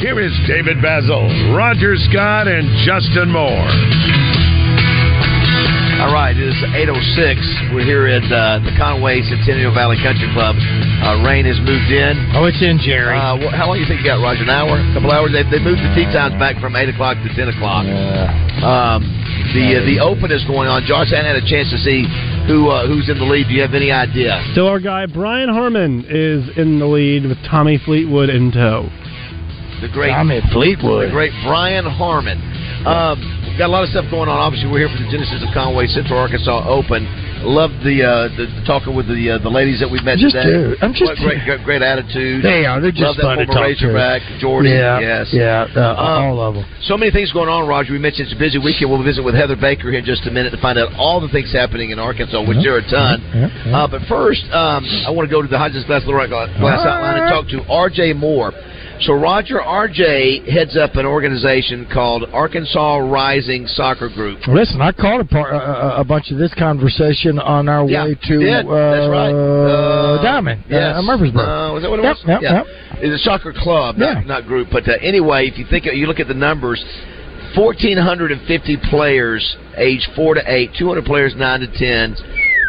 Here is David Bazzel, Roger Scott, and Justin Moore. All right, it is 8.06. We're here at uh, the Conway Centennial Valley Country Club. Uh, rain has moved in. Oh, it's in, Jerry. Uh, wh- how long do you think you got, Roger? An hour? A couple hours? They, they moved the tee times back from 8 o'clock to 10 o'clock. Um, the uh, the Open is going on. Josh, I hadn't had a chance to see who uh, who's in the lead. Do you have any idea? Still, our guy Brian Harman is in the lead with Tommy Fleetwood in tow. The great Tommy Fleetwood. The great Brian Harman. Um, we've got a lot of stuff going on. Obviously, we're here for the Genesis of Conway Central Arkansas Open. Love the uh, the, the talking with the uh, the ladies that we met Just today. I'm just- great, great great attitude. They are. They're just Love that fun to former talk to. Jordy. Yeah, yes, yeah, uh, Um, all of them. So many things going on, Roger. We mentioned it's a busy weekend. We'll visit with Heather Baker here in just a minute to find out all the things happening in Arkansas, which there are a ton. Uh, but first, um, I want to go to the Hodges Glass Little Rock Glass Outline and talk to R.J. Moore. So Roger R.J. heads up an organization called Arkansas Rising Soccer Group. Listen, I caught a, part, uh, a bunch of this conversation on our Yeah, way to uh, That's right. Uh, Diamond, yes. uh, Murfreesboro. Uh, was that what it Yep, was? yep, yeah. yep. It's a soccer club, not, Yeah. not group. But uh, anyway, if you think you look at the numbers, fourteen hundred and fifty players age four to eight, two hundred players nine to ten,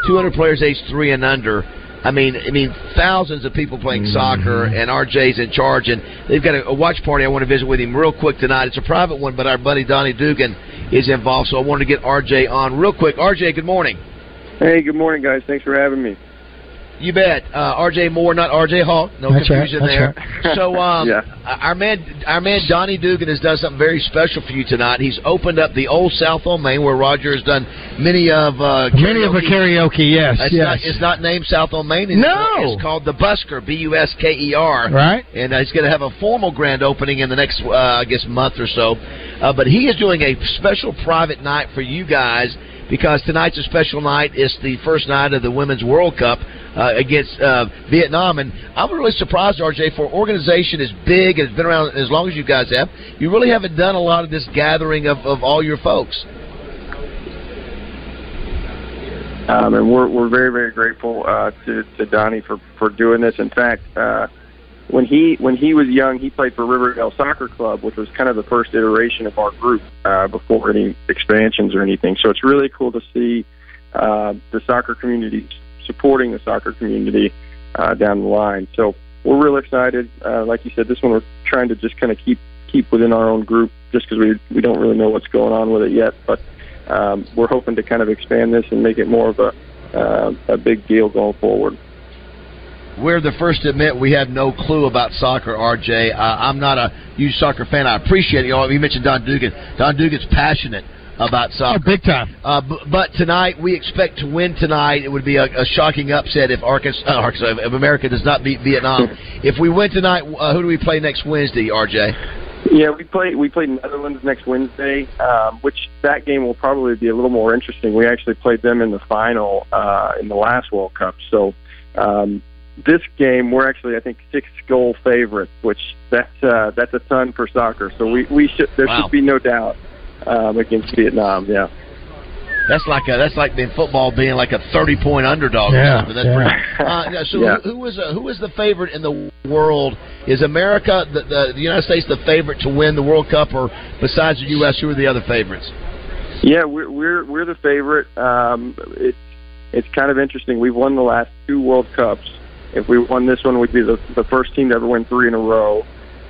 two hundred players age three and under. I mean, I mean, thousands of people playing mm-hmm. soccer, and RJ's in charge, and they've got a, a watch party. I want to visit with him real quick tonight. It's a private one, but our buddy Donnie Dugan is involved, so I wanted to get RJ on real quick. RJ, good morning. Hey, good morning, guys. Thanks for having me. You bet. Uh, RJ Moore, not RJ Hawk. No That's confusion that's there. So, um, Yeah. our man, our man Donnie Dugan has done something very special for you tonight. He's opened up the old South on Main, where Roger has done many of uh, Many of a karaoke, yes, It's, yes. not, it's not named South on Main. It's, No! it's called the Busker, B U S K E R. Right. And uh, he's going to have a formal grand opening in the next, uh, I guess, month or so. Uh, but he is doing a special private night for you guys because tonight's a special night. It's the first night of the Women's World Cup uh, against uh, Vietnam. And I'm really surprised, RJ, for an organization as big and has been around as long as you guys have, you really haven't done a lot of this gathering of, of all your folks. Um, and we're we're very very grateful uh, to to Donnie for for doing this. In fact, uh, when he when he was young, he played for Riverdale Soccer Club, which was kind of the first iteration of our group uh, before any expansions or anything. So it's really cool to see uh, the soccer community supporting the soccer community uh, down the line. So we're real excited. Uh, like you said, this one we're trying to just kind of keep keep within our own group, just because we we don't really know what's going on with it yet, but. Um, we're hoping to kind of expand this and make it more of a uh, a big deal going forward. We're the first to admit we have no clue about soccer, RJ. Uh, I'm not a huge soccer fan. I appreciate it. You, know, you mentioned Don Dugan. Don Dugan's passionate about soccer. Oh, big time. Uh, b- but tonight, we expect to win tonight. It would be a, a shocking upset if Arkansas, uh, Arkansas, if America does not beat Vietnam. if we win tonight, uh, who do we play next Wednesday, RJ? Yeah, we play we play Netherlands next Wednesday, um, which that game will probably be a little more interesting. We actually played them in the final uh, in the last World Cup, so um, this game we're actually I think six goal favorites, which that's uh, that's a ton for soccer. So we we should there Wow. should be no doubt um, against Vietnam. Yeah. That's like a, that's like in football being like a thirty point underdog Yeah, something. That's yeah. pretty. Uh, so Yeah. who, who is uh, who is the favorite in the world? Is America the, the the United States the favorite to win the World Cup, or besides the U.S., who are the other favorites? Yeah, we're we're we're the favorite. Um, it's it's kind of interesting. We've won the last two World Cups. If we won this one, we'd be the the first team to ever win three in a row.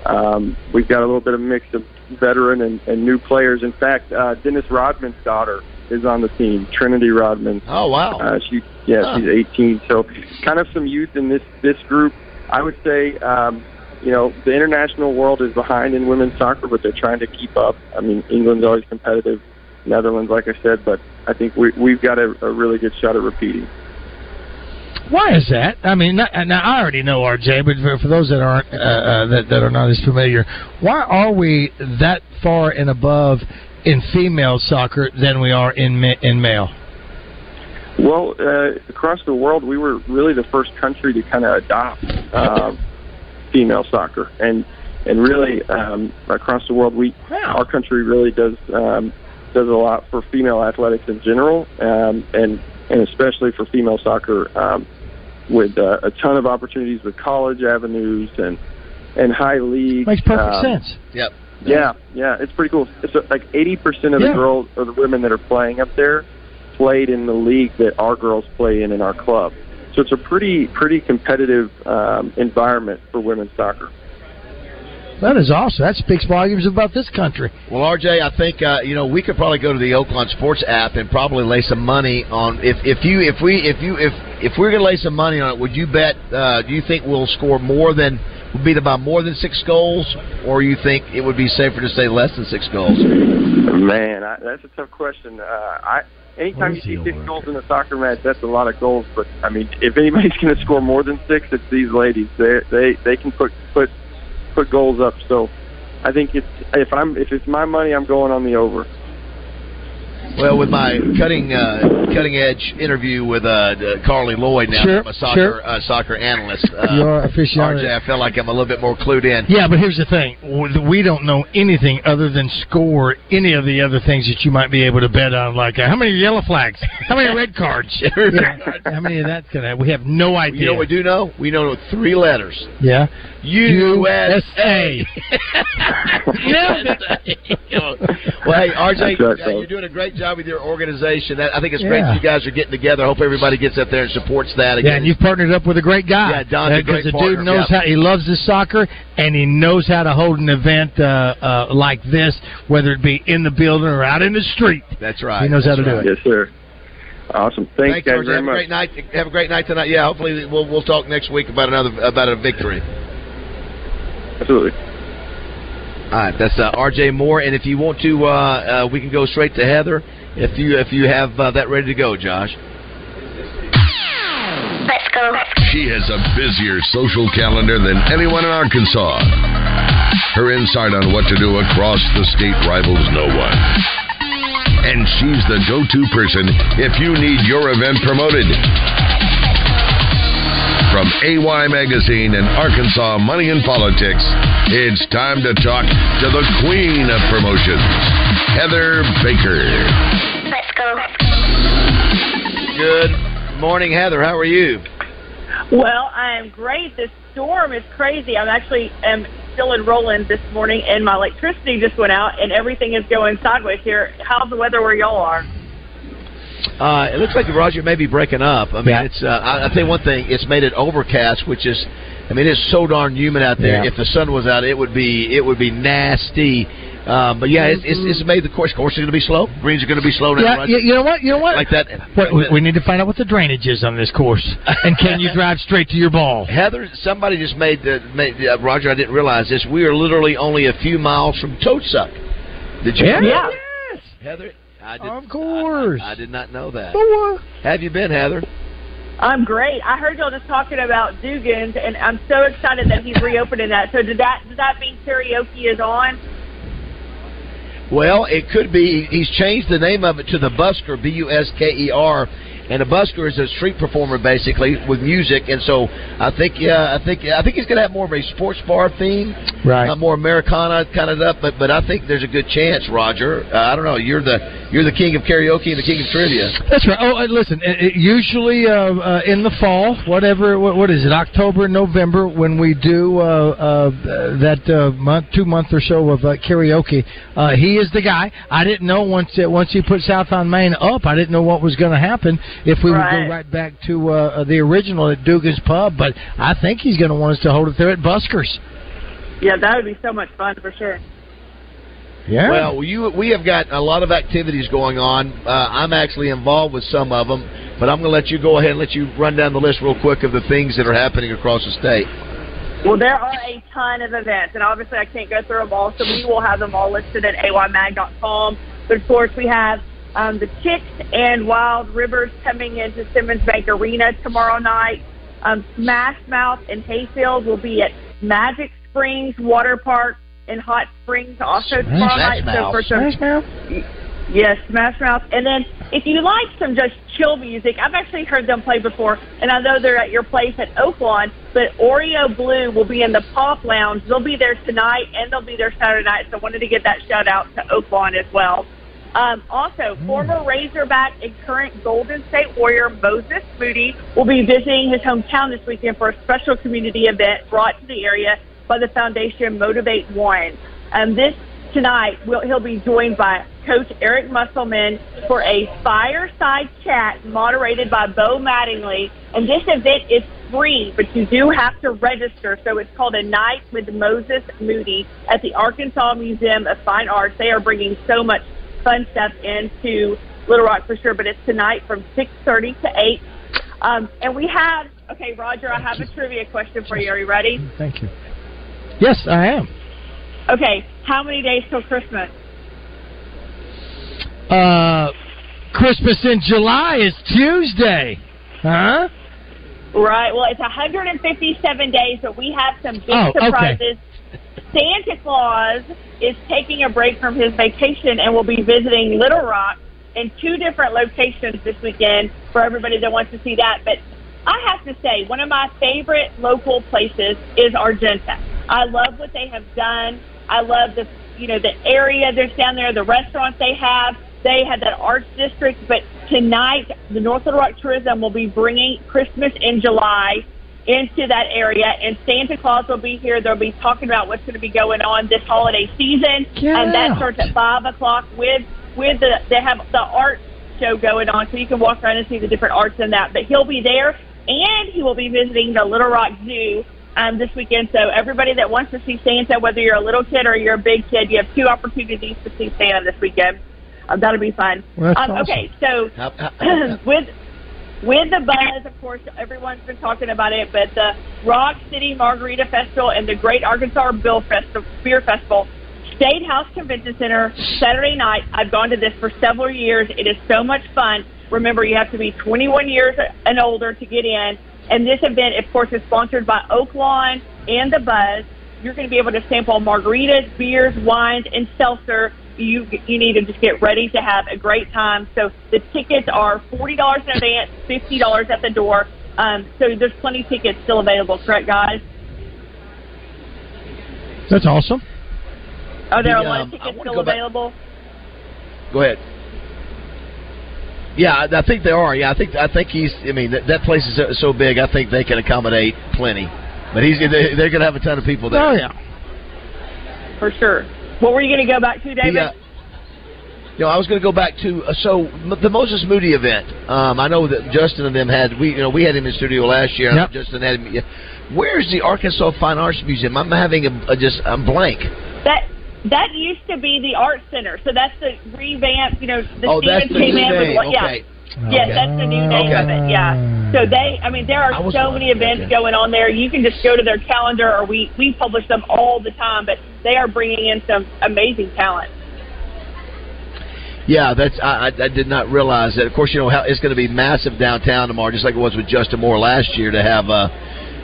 Um, we've got a little bit of mix of veteran and, and new players. In fact, uh, Dennis Rodman's daughter is on the team, Trinity Rodman. Oh wow! Uh, she yeah, Huh. she's 18. So kind of some youth in this this group. I would say, um, you know, the international world is behind in women's soccer, but they're trying to keep up. I mean, England's always competitive, Netherlands, like I said, but I think we we've got a, a really good shot at repeating. Why is that? I mean, not, now I already know RJ, but for, for those that aren't uh, uh, that that are not as familiar, why are we that far and above in female soccer than we are in ma- in male? Well, uh, across the world, we were really the first country to kind of adopt um, female soccer, and and really um, across the world, we our country really does um, does a lot for female athletics in general, um, and and especially for female soccer, um, with uh, a ton of opportunities with college avenues and and high league. Makes perfect um, sense. Yep. Yeah, yeah, it's pretty cool. It's like eighty percent of Yeah. the girls or the women that are playing up there played in the league that our girls play in in our club. So it's a pretty pretty competitive um, environment for women's soccer. That is awesome. That speaks volumes about this country. Well, RJ, I think uh, you know we could probably go to the Oaklawn Sports app and probably lay some money on if if you if we if you if if we're going to lay some money on it, would you bet? Uh, do you think we'll score more than we'll beat about more than six goals, or you think it would be safer to say less than six goals? Man, I, that's a tough question. Uh, I anytime you see six order? goals in a soccer match, that's a lot of goals. But I mean, if anybody's going to score more than six, it's these ladies. They they they can put put put goals up. So I think it's if I'm if it's my money, I'm going on the over. Well, with my cutting uh, cutting edge interview with uh, uh, Carli Lloyd now, Sure, I'm a soccer sure. uh, soccer analyst. Uh, You are aficionado. RJ, I feel like I'm a little bit more clued in. Yeah, but here's the thing: we don't know anything other than score any of the other things that you might be able to bet on, like uh, how many yellow flags, how many red cards, Yeah, how many of that's gonna. We have no idea. You know what we do know? We know three letters. yeah, USA. well, hey, RJ, uh, you're doing a great job with your organization. That, I think it's great Yeah. that you guys are getting together. I hope everybody gets up there and supports that. Yeah, Again, and you've partnered up with a great guy. Yeah, Don's a great the partner, dude knows yeah. how he loves his soccer, and he knows how to hold an event uh, uh, like this, whether it be in the building or out in the street. that's right. He knows how That's to do it. Yes, sir. Awesome. Thanks, Thanks, guys, RJ. very Have a much. great night. Have a great night tonight. Yeah, hopefully we'll we'll talk next week about another about a victory. Absolutely. All right, that's uh, R.J. Moore, and if you want to, uh, uh, we can go straight to Heather. If you if you have uh, that ready to go, Josh. Let's go. She has a busier social calendar than anyone in Arkansas. Her insight on what to do across the state rivals no one. And she's the go to person if you need your event promoted. From AY Magazine and Arkansas Money and Politics, it's time to talk to the queen of promotions, Heather Baker. Let's go. Good morning, Heather. How are you? Well, I am great. This storm is crazy. I'm actually am still in Roland this morning, and my electricity just went out, and everything is going sideways here. How's the weather where y'all are? Uh, it looks like Roger may be breaking up. I mean, Yeah. it's. Uh, I, I'll tell you one thing. It's made it overcast, which is. I mean, it's so darn humid out there. Yeah. If the sun was out, it would be it would be nasty. Um, but yeah, it's, it's, it's made the course. Course is going to be slow. Greens are going to be slow now. Yeah, right? you, you know what? You know what? Like that. Wait, we, we need to find out what the drainage is on this course, and can you drive straight to your ball? Heather, somebody just made the made, uh, Roger. I didn't realize this. We are literally only a few miles from Toadsuck. Did you? Yeah. know Yeah. Yes. Heather. I did, Of course. I, I did not know that. Have you been, Heather? I'm great. I heard y'all just talking about Dugan's, and I'm so excited that he's reopening that. So, did that does that mean karaoke is on? Well, it could be. He's changed the name of it to the Busker, B U S K E R, and a busker is a street performer basically with music. And so I think, yeah, I think, I think he's going to have more of a sports bar theme, Right. uh, more Americana kind of up. But but I think there's a good chance, Roger. Uh, I don't know. You're the you're the king of karaoke and the king of trivia. That's right. Oh, uh, listen. It, it usually uh, uh, in the fall, whatever. What, what is it? October, November, when we do uh, uh, that uh, month, two month or so of uh, karaoke. Uh, he is the guy. I didn't know once uh, once he put South on Main up. I didn't know what was going to happen if we would go right back to uh, uh, the original at Dugan's Pub. But I think he's going to want us to hold it there at Buskers. Yeah, that would be so much fun for sure. Yeah. Well, you we have got a lot of activities going on. Uh, I'm actually involved with some of them, but I'm going to let you go ahead and let you run down the list real quick of the things that are happening across the state. Well, there are a ton of events, and obviously I can't go through them all, so we will have them all listed at aymag.com. But of course, we have um, the Chicks and Wild Rivers coming into Simmons Bank Arena tomorrow night. Um, Smash Mouth and Hayfield will be at Magic Springs Water Park in Hot Springs also tomorrow night. So for some, Smash Mouth? Yes, Smash Mouth. And then if you like some just chill music, I've actually heard them play before, and I know they're at your place at Oaklawn, but Oreo Blue will be in the Pop Lounge. They'll be there tonight, and they'll be there Saturday night, so I wanted to get that shout out to Oaklawn as well. Um, also, former Razorback and current Golden State Warrior Moses Moody will be visiting his hometown this weekend for a special community event brought to the area by the foundation Motivate One. Um, this tonight, we'll, he'll be joined by Coach Eric Musselman for a fireside chat moderated by Bo Mattingly. And this event is free, but you do have to register. So it's called A Night with Moses Moody at the Arkansas Museum of Fine Arts. They are bringing so much fun stuff into Little Rock for sure, but it's tonight from 6.30 to 8. Um, and we have, okay, Roger, I have a trivia question for you. Are you ready? Thank you. Yes, I am. Okay, how many days till Christmas? Uh, Christmas in July is Tuesday. Huh? Right. Well, it's 157 days, but we have some big Oh, okay. Santa Claus is taking a break from his vacation and will be visiting Little Rock in two different locations this weekend for everybody that wants to see that. But I have to say, one of my favorite local places is Argenta. I love what they have done. I love the you know the area that's down there, the restaurants they have. They have that arts district, but tonight the North Little Rock Tourism will be bringing Christmas in July into that area, and Santa Claus will be here. They'll be talking about what's going to be going on this holiday season, Get and that out. starts at five o'clock with with the they have the art show going on, so you can walk around and see the different arts in that. But he'll be there, and he will be visiting the Little Rock Zoo um, this weekend. So everybody that wants to see Santa, whether you're a little kid or you're a big kid, you have two opportunities to see Santa this weekend. Um, that'll be fun. Well, um, awesome. Okay, so How- how- with with the buzz, of course, everyone's been talking about it, but the Rock City Margarita Festival and the Great Arkansas Bill Festival, Beer Festival, State House Convention Center, Saturday night. I've gone to this for several years. It is so much fun. Remember, you have to be 21 years and older to get in. And this event, of course, is sponsored by Oaklawn and the Buzz. You're going to be able to sample margaritas, beers, wines, and seltzer. You you need to just get ready to have a great time. So the tickets are forty dollars in advance, fifty dollars at the door. Um, so there's plenty of tickets still available, correct, guys? That's awesome. Are there The, a lot um, of tickets wanna still go back- available? Go ahead. Yeah, I I think they are. Yeah, I think I think he's. I mean, that, that place is so- so big. I think they can accommodate plenty. But he's they- they're going to have a ton of people there. Oh yeah. For sure. What were you going to go back to, David? The, uh, you know, I was going to go back to uh, so m- the Moses Moody event. Um, I know that Justin and them had we you know we had him in studio last year. Yep. Justin had him. yeah. Where's the Arkansas Fine Arts Museum? I'm having a, a just I'm blank. That that used to be the art center. So that's the revamp. You know, the oh, Stevens that's the came new in with name. what- yeah. Okay. Yes, that's the new name of it. Yeah. So they, I mean, there are so many events okay. going on there. You can just go to their calendar, or we we publish them all the time. But they are bringing in some amazing talent. Yeah, that's I, I, did not realize that. Of course, you know how it's going to be massive downtown tomorrow, just like it was with Justin Moore last year to have uh,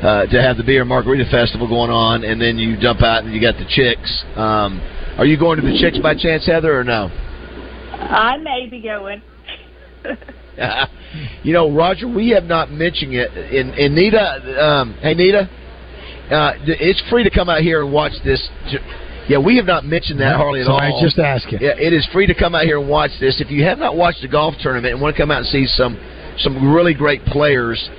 uh, to have the beer and margarita festival going on, and then you jump out and you got the chicks. Um, are you going to the chicks by chance, Heather, or no? I may be going. you know, Roger, we have not mentioned it. And, and Nita, um, hey Nita, uh, it's free to come out here and watch this. Yeah, we have not mentioned that hardly at all. I just ask you. Yeah, it is free to come out here and watch this. If you have not watched the golf tournament and want to come out and see some some really great players,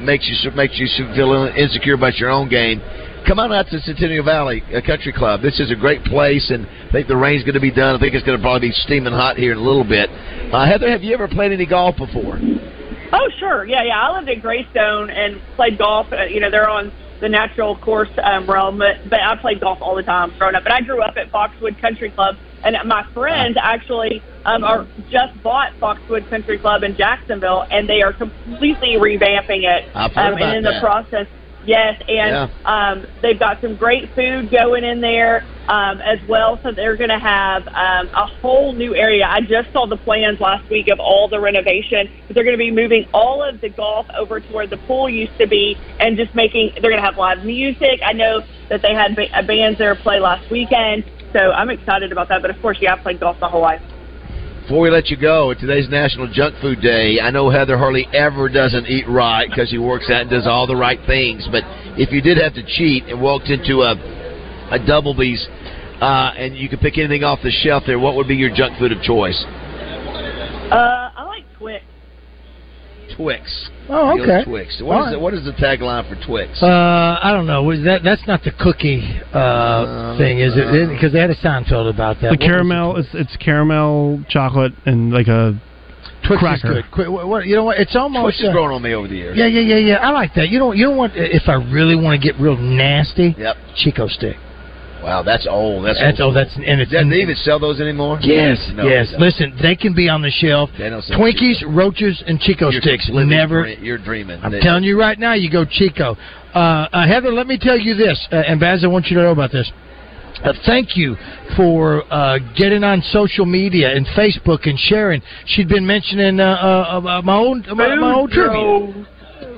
makes you makes you feel insecure about your own game. Come on out to Centennial Valley uh, Country Club. This is a great place, and I think the rain's going to be done. I think it's going to probably be steaming hot here in a little bit. Uh, Heather, have you ever played any golf before? Oh, sure. Yeah, yeah. I lived in Greystone and played golf. Uh, you know, they're on the natural course um, realm, but, but I played golf all the time growing up. But I grew up at Foxwood Country Club, and my friends actually um, are just bought Foxwood Country Club in Jacksonville, and they are completely revamping it. I've heard um, about and in that. the process, yes, and um, they've got some great food going in there. um, as well. So they're going to have um, a whole new area. I just saw the plans last week of all the renovation. But they're going to be moving all of the golf over to where the pool used to be, and just making. They're going to have live music. I know that they had ba- bands there play last weekend, so I'm excited about that. But of course, yeah, I've played golf my whole life. Before we let you go, today's National Junk Food Day. I know Heather hardly ever doesn't eat right because she works out and does all the right things. But if you did have to cheat and walked into a a Doublebee's uh, and you could pick anything off the shelf there, what would be your junk food of choice? Uh. Twix. Oh, You go okay. Twix. What All is, right. the, what is the tagline for Twix? Uh, I don't know. Was that that's not the cookie uh, thing, is it? Because they had a Seinfeld about that. The What was caramel, it's, it's caramel chocolate and like a? Twix cracker. is good. What- what- you know what? It's almost Twix has uh, grown on me over the years. Yeah, yeah, yeah, yeah. I like that. You don't you don't want if I really want to get real nasty. Yep. Chick-O-Stick. Wow, that's old. That's That's old. oh, that's and it's Does they even sell those anymore? Yes, No, yes. they. Listen, they can be on the shelf. They don't Twinkies, Roaches, and Chico You're sticks. Never. dre- You're dreaming. I'm They- telling you right now, you go Chico. Uh, uh, Heather, let me tell you this, uh, and Baz, I want you to know about this. Uh, thank you for uh, getting on social media and Facebook and sharing. She'd been mentioning uh, uh, uh, my own my, my old trivia.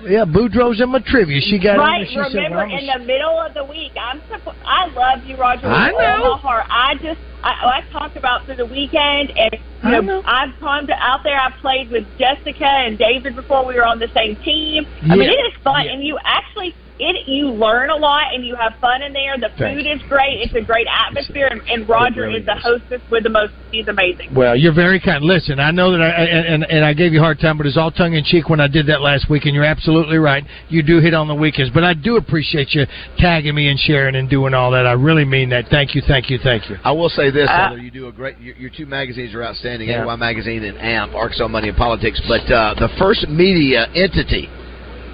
Yeah, Boudreaux's in my trivia. She got right. there. She said, Remember, well, in the middle of the week, I'm. suppo- I love you, Roger. I with all know. my heart. I just. I, I talked about through the weekend, and you I know, know. I've come to, out there. I've played with Jessica and David before we were on the same team. I mean, it is fun, Yeah. and you actually. It you learn a lot and you have fun in there. The Thanks. food is great. It's a great atmosphere, and, and Roger really is the hostess with the most. He's amazing. Well, you're very kind. Listen, I know that I and, and, and I gave you a hard time, but it's all tongue in cheek when I did that last week, and you're absolutely right. You do hit on the weekends, but I do appreciate you tagging me and sharing and doing all that. I really mean that. Thank you, thank you, thank you. I will say this, Uh, Heather, you do a great. Your, your two magazines are outstanding. Yeah. AY Magazine and AMP, Arkansas Money and Politics. But uh, the first media entity,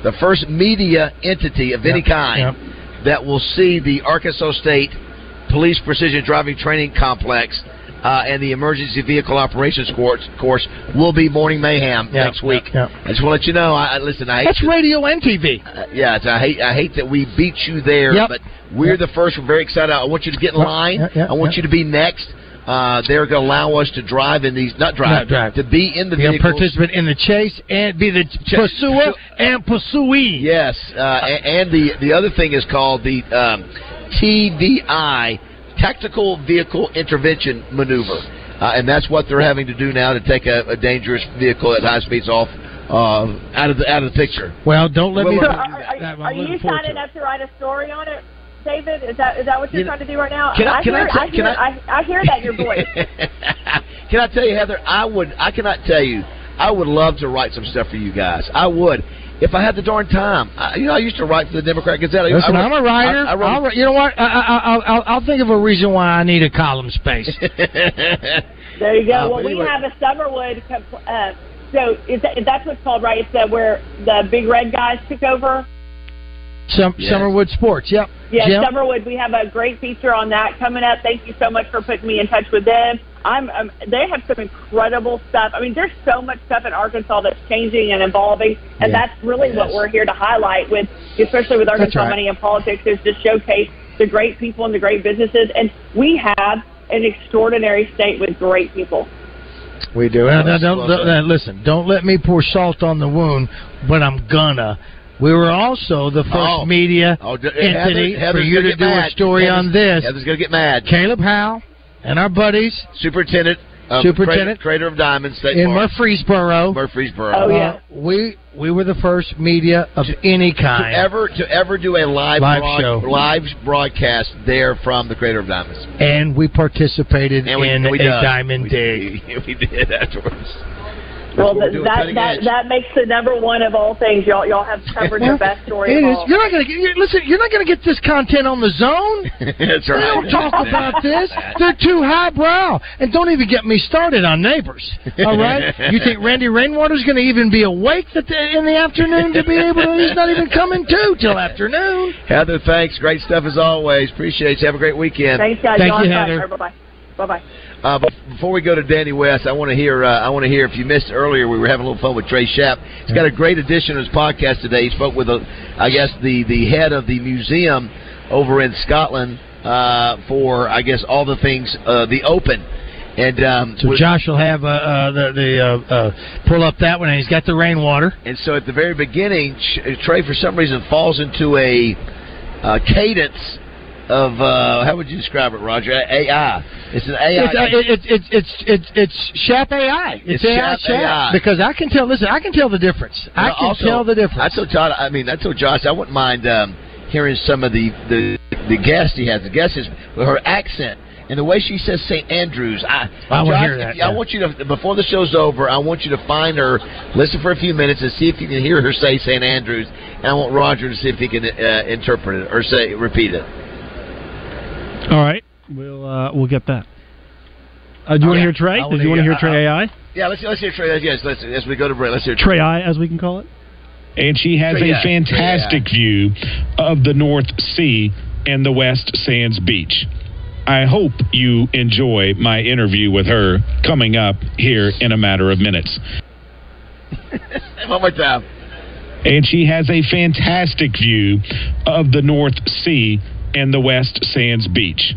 the first media entity of any kind yep. that will see the Arkansas State Police Precision Driving Training Complex. Uh, and the emergency vehicle operations course, course will be Morning Mayhem Yep, next week. yep, yep. I just want to let you know. I, I listen. I hate That's radio and TV. uh, yeah, it's, I hate I hate that we beat you there, Yep. but we're Yep. the first. We're very excited. I want you to get in Yep, line. yep, yep, I want yep. you to be next. Uh, they're going to allow us to drive in these, not drive, Not drive. to be in the Be a participant in the chase and be the Ch- pursuer and pursuee. Yes, uh, a- and the the other thing is called the um, TVI, Tactical Vehicle Intervention Maneuver, uh, and that's what they're having to do now to take a, a dangerous vehicle at high speeds off uh, out of the out of the picture. Well, don't let Well, me. well, So are, are, I'm are you forward to signing it. up to write a story on it, David? Is that is that what you're You know, trying to do right now? can I- can I hear, tell- I, can hear, I- I, I hear that in your voice. Can I tell you, Heather? I would. I cannot tell you. I would love to write some stuff for you guys. I would. If I had the darn time, I, you know, I used to write for the Democrat Gazette. I- Listen, I I'm a writer. I, I wrote- I'll, you know what? I, I, I'll, I'll, I'll think of a reason why I need a column space. There you go. Uh, well, but we have a Summerwood. comp- Uh, so is that, that's what's called, right? It's the, where the big red guys took over. Some Yes. Summerwood Sports. Yep. Yeah, Jim? Summerwood. We have a great feature on that coming up. Thank you so much for putting me in touch with them. I'm. Um, they have some incredible stuff. I mean, there's so much stuff in Arkansas that's changing and evolving, and Yeah. that's really what we're here to highlight with, especially with Arkansas right. Money and Politics, is to showcase the great people and the great businesses. And we have an extraordinary state with great people. We do. Now, now, don't, don't- now, listen, don't let me pour salt on the wound, but I'm gonna. We were also the first Oh. media Oh, d- entity Heather- for you gonna to get do a story Heather's- on this. Heather's going to get mad. Caleb Howell and our buddies Superintendent, of Superintendent. Crater, Crater of Diamonds State in Park, Murfreesboro. Murfreesboro. Oh, yeah. uh, we we were the first media of any To kind. ever to ever do a live Live broad- show. live broadcast there from the Crater of Diamonds, and we participated and we, in we a done. diamond we, dig. We, we did afterwards. Well, what we're th- doing, that that that makes the number one of all things. Y'all y'all have covered the best story It of is. all. You're not gonna get. listen, you're not gonna get this content on the zone. That's right. They don't talk about this. They're too highbrow. And don't even get me started on neighbors. All right? You think Randy Rainwater's going to even be awake that the, in the afternoon to be able to? He's not even coming to till afternoon. Heather, thanks. Great stuff as always. Appreciate you. Have a great weekend. Thanks, guys. Thank Y'all you. Heather. Bye bye. Bye bye. Uh, before we go to Danny West, I want to hear. Uh, I want to hear. If you missed earlier, we were having a little fun with Trey Shapp. He's got a great addition to his podcast today. He spoke with, a, I guess, the the head of the museum over in Scotland, uh, for I guess all the things uh, the Open. And um, So Josh will have uh, uh, the the uh, uh, pull up that one, and he's got the rainwater. And so at the very beginning, Trey for some reason falls into a uh, cadence of uh, how would you describe it, Roger? AI. It's an AI. It's, uh, it, it's it's it's it's Shap AI. It's, It's AI Shap AI. because I can tell. Listen, I can tell the difference. I Well, can also, tell the difference. I told John. I mean, I told Josh I wouldn't mind um, hearing some of the the the guests he has. The guests is with her accent and the way she says St. Andrews. I, I wanna Josh, hear that, if- I want you to before the show's over. I want you to find her, listen for a few minutes, and see if you can hear her say St. Andrews. And I want Roger to see if he can uh, interpret it or say repeat it. All right, we'll uh, we'll get that. Uh, do you want to hear Trey? I you want to hear- hear Trey AI? Yeah, let's let's hear Trey. Yes, let's as we go to break. Let's hear Trey I, as we can call it. and she has Trey, a yeah. fantastic view of the North Sea and the West Sands Beach. I hope you enjoy my interview with her coming up here in a matter of minutes. One more time. And she has a fantastic view of the North Sea and the West Sands Beach.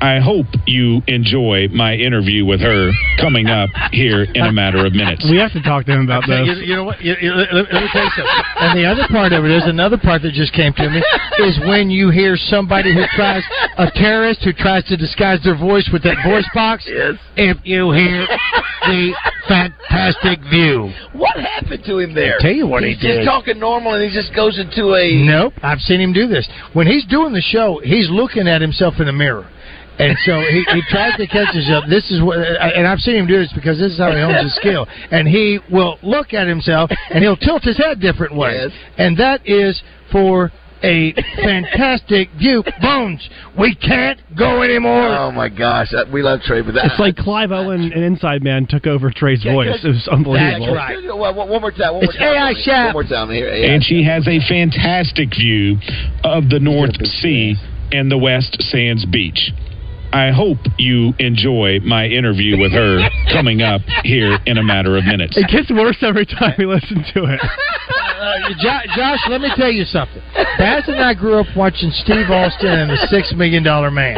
I hope you enjoy my interview with her coming up here in a matter of minutes. We have to talk to him about You, this. you know what? You, you, let, let me tell you something. And the other part of it is another part that just came to me is when you hear somebody who tries a terrorist who tries to disguise their voice with that voice box. Yes. If you hear the fantastic view. What happened to him there? I'll tell you what he's he did. just talking normal, and he just goes into a Nope, I've seen him do this. When he's doing the show, he's looking at himself in the mirror. And so he, he tries to catch himself. This is what, and I've seen him do this because this is how he hones his skill. And he will look at himself and he'll tilt his head different ways. Yes. And that is for a fantastic view. Bones, we can't go anymore. Oh my gosh, we love Trey, but that, It's like Clive Owen, an Inside Man, took over Trey's voice. It was unbelievable. That's right. One, one- one more time. One It's more time. AI One more time here. AI and she has a fantastic view of the North Sea and the West Sands Beach. I hope you enjoy my interview with her coming up here in a matter of minutes. It gets worse every time we listen to it. Uh, Jo- Josh, let me tell you something. Baz and I grew up watching Steve Austin and the Six Million Dollar Man.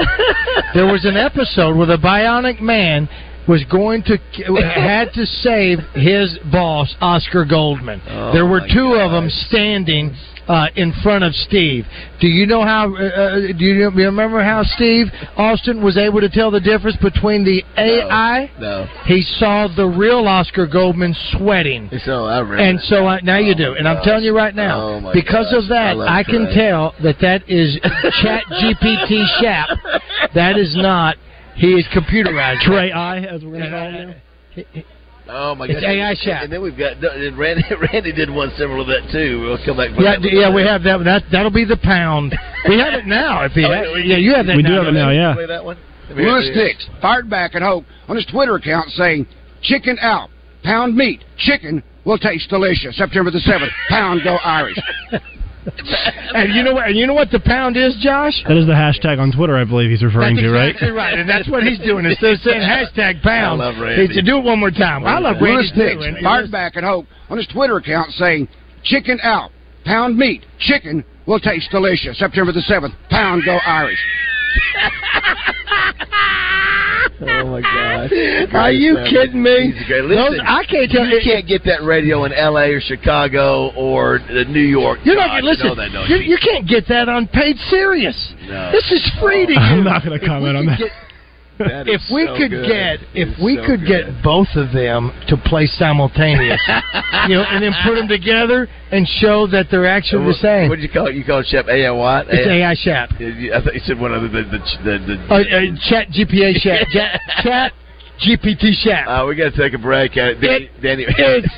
There was an episode where the Bionic Man was going to had to save his boss, Oscar Goldman. Oh, there were two of them standing. Uh, in front of Steve, do you know how? Uh, uh, do you remember how Steve Austin was able to tell the difference between the AI? No. He saw the real Oscar Goldman sweating. So I remember. And so I, now you do, and I'm telling you right now, Oh, because gosh. of that, I I, can tell that that is Chat GPT Shap. That is not. He is computerized. Trey I, as we're going to call him. Oh my It's God! AI Shap. And then we've got and Randy. Randy did one similar to that too. We'll come back. Yeah, that yeah, we have that. That that'll be the pound. We have it now. If he, Oh, ha- we- yeah, you have that. We do have it now, you? yeah. Play that one. Let me hear Louis. Dix fired back at Hope on his Twitter account saying, Chicken out. Pound meat. Chicken will taste delicious. September the 7th. Pound go Irish. And you know what? And you know what the pound is, Josh? That is the hashtag on Twitter, I believe he's referring That's to, right? exactly right, and that's what he's doing. Instead of saying hashtag pound, I love Randy. he said, do it one more time. I love Louis Randy too. Dix and- fired back at Hope on his Twitter account saying, Chicken out. Pound meat. Chicken will taste delicious. September the 7th. Pound go Irish. Oh my God! Are you kidding me? He's great. Those- Listen, I can't tell you can't get that radio in L.A. or Chicago or New York. You're not Josh, listen. You know that, you, you? you can't get that on paid Sirius. No. This is free to you. I'm not going to comment on that. get- That if we so could good. get, if we so could good. get both of them to play simultaneous, you know, and then put them together and show that they're actually the same. What did you call it? You call it Shep A.I. what? It's AI. Yeah, you- I thought you said one of the the the. the, Uh, uh, chat GPA Shap. Chat, chat GPT Shap. uh, we got to take a break. Uh, Danny, It- Danny, it's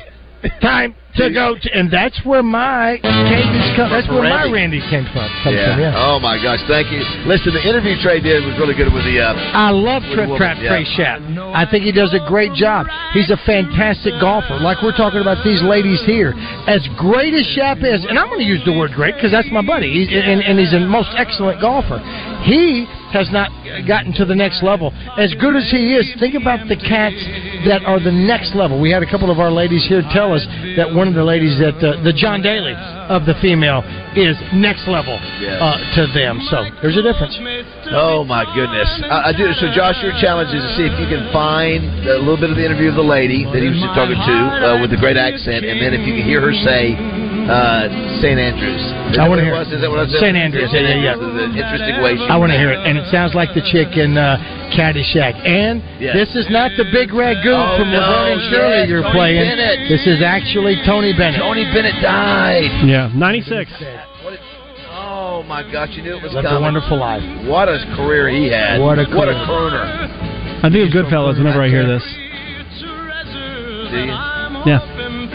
time to go to, and that's where my cadence comes. That's where my Randy came from. Comes yeah. from, yeah. Oh my gosh! Thank you. Listen, the interview Trey did was really good with the. Uh, I love Trip Trap yeah. Trey Shap. I think he does a great job. He's a fantastic golfer. Like we're talking about these ladies here. As great as Shap is, and I'm going to use the word great because that's my buddy, he's, and, and he's a most excellent golfer. He has not gotten to the next level. As good as he is, think about the cats that are the next level. We had a couple of our ladies here tell us that one of the ladies that uh, the John Daly of the female is next level uh, to them. So there's a difference. Oh my goodness! I, I do. So, Josh, your challenge is to see if you can find a little bit of the interview of the lady that he was just talking to uh, with the great accent, and then if you can hear her say uh, St. Andrews. Is I wanna hear it. Is that what I said? St. Andrews, St. yeah, yeah, Andrews. Interesting way. I want to hear it, and it sounds like the chick in uh, Caddyshack. And Yes. this is not the big ragu Oh, from no, Laverne and Shirley yes, you're Tony playing. Bennett. This is actually Tony Bennett. Tony Bennett died. Yeah, 96. Oh my gosh! You knew it was Lived a coming. wonderful life. What a career he had. What a what a career. crooner. I think of Goodfellas whenever I hear this. Do you? Yeah.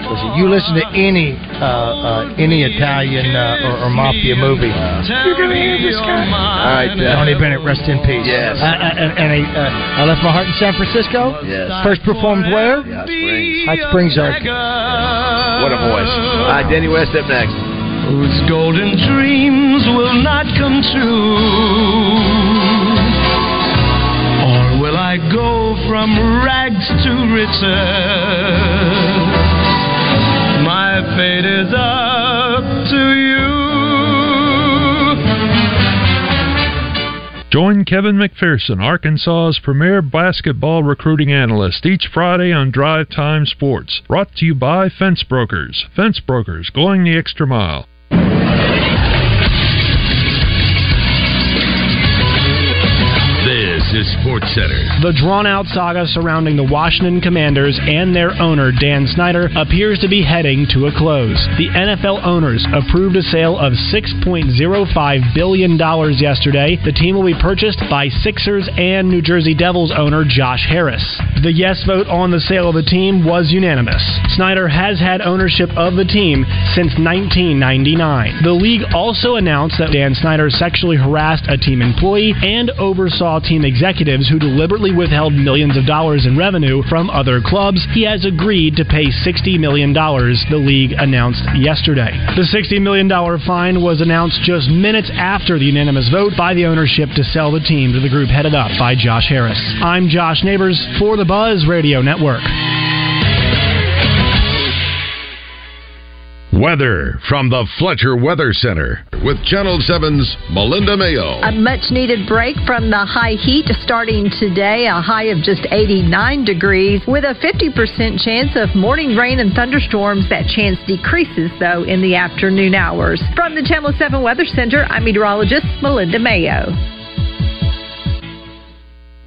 Listen, you listen to any uh, uh, any Italian uh, or, or mafia movie, you're gonna hear this guy. All right, uh, Tony Bennett, rest in peace. Yes. Uh, uh, and and I, uh, I left my heart in San Francisco. Yes. First performed where? Yeah, Springs. Hot Springs, Ark. What a voice. All right, Danny West up next. Whose golden dreams will not come true? Or will I go from rags to riches? My fate is up to you. Join Kevin McPherson, Arkansas's premier basketball recruiting analyst, each Friday on Drive Time Sports. Brought to you by Fence Brokers. Fence Brokers, going the extra mile. for Sports Center. The drawn out saga surrounding the Washington Commanders and their owner, Dan Snyder, appears to be heading to a close. The NFL owners approved a sale of $6.05 billion yesterday. The team will be purchased by Sixers and New Jersey Devils owner Josh Harris. The yes vote on the sale of the team was unanimous. Snyder has had ownership of the team since 1999. The league also announced that Dan Snyder sexually harassed a team employee and oversaw team executives who deliberately withheld millions of dollars in revenue from other clubs. He has agreed to pay $60 million, the league announced yesterday. The $60 million fine was announced just minutes after the unanimous vote by the ownership to sell the team to the group headed up by Josh Harris. I'm Josh Neighbors for the Buzz Radio Network. Weather from the Fletcher Weather Center with Channel 7's Melinda Mayo. A much needed break from the high heat starting today, a high of just 89 degrees, with a 50% chance of morning rain and thunderstorms. That chance decreases, though, in the afternoon hours. From the Channel 7 Weather Center, I'm meteorologist Melinda Mayo.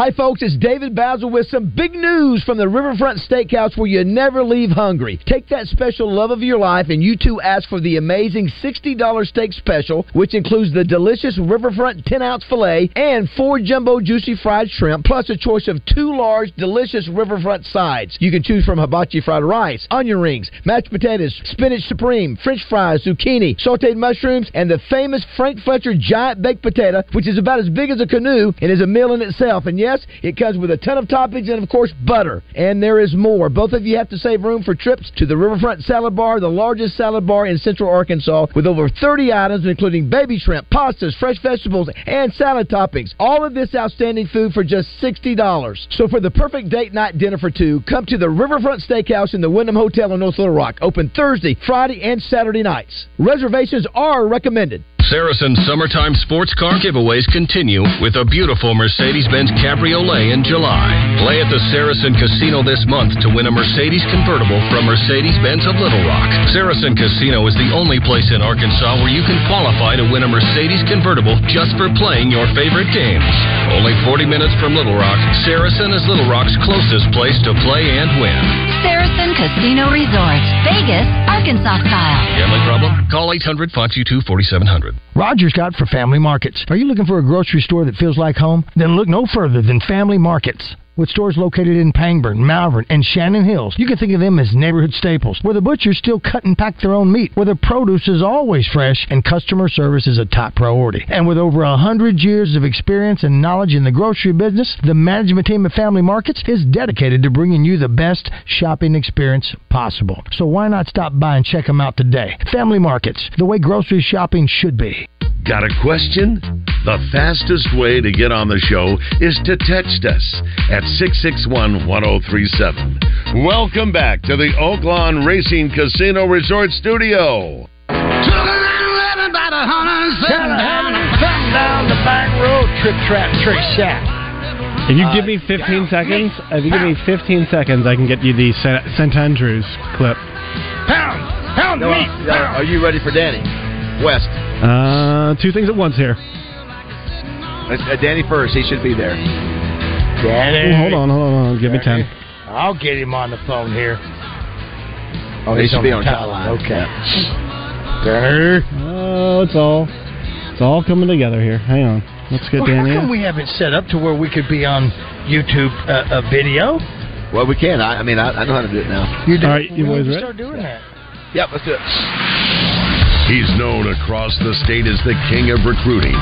Hi, folks, it's David Bazzel with some big news from the Riverfront Steakhouse where you never leave hungry. Take that special love of your life and you too ask for the amazing $60 steak special, which includes the delicious Riverfront 10 ounce filet and four jumbo juicy fried shrimp, plus a choice of two large delicious Riverfront sides. You can choose from hibachi fried rice, onion rings, mashed potatoes, spinach supreme, french fries, zucchini, sauteed mushrooms, and the famous Frank Fletcher giant baked potato, which is about as big as a canoe and is a meal in itself. And yes, it comes with a ton of toppings and, of course, butter. And there is more. Both of you have to save room for trips to the Riverfront Salad Bar, the largest salad bar in Central Arkansas, with over 30 items, including baby shrimp, pastas, fresh vegetables, and salad toppings. All of this outstanding food for just $60. So for the perfect date night dinner for two, come to the Riverfront Steakhouse in the Wyndham Hotel in North Little Rock. Open Thursday, Friday, and Saturday nights. Reservations are recommended. Saracen summertime sports car giveaways continue with a beautiful Mercedes Benz Cabriolet in July. Play at the Saracen Casino this month to win a Mercedes convertible from Mercedes Benz of Little Rock. Saracen Casino is the only place in Arkansas where you can qualify to win a Mercedes convertible just for playing your favorite games. Only 40 minutes from Little Rock, Saracen is Little Rock's closest place to play and win. Saracen Casino Resort, Vegas, Arkansas style. Gambling problem? Call Call 800 522 4700. Roger Scott for Family Markets. Are you looking for a grocery store that feels like home? Then look no further than Family Markets. With stores located in Pangburn, Malvern, and Shannon Hills, you can think of them as neighborhood staples, where the butchers still cut and pack their own meat, where the produce is always fresh, and customer service is a top priority. And with over a hundred years of experience and knowledge in the grocery business, the management team at Family Markets is dedicated to bringing you the best shopping experience possible. So why not stop by and check them out today? Family Markets, the way grocery shopping should be. Got a question? The fastest way to get on the show is to text us at 661 1037. Welcome back to the Oaklawn Racing Casino Resort Studio. down the back road, trip trap, trick shot. If you give me 15 seconds, if you give me 15 seconds, I can get you the St. St. Andrews clip. Pound, pound No, uh, are you ready for Danny? West. Uh, two things at once here. Uh, Danny first. He should be there. Danny. Oh, hold on, hold on, hold on. Give me 10. I'll get him on the phone here. Oh, he He's should be on the top line. Okay. Danny. Oh, it's all, it's all coming together here. Hang on. Let's get Well, Danny. how in. come we haven't set up to where we could be on YouTube uh, a video? Well, we can. I, I mean, I, I know how to do it now. You do. All right, you When boys we ready? start doing that. Yep, let's do it. He's known across the state as the king of recruiting.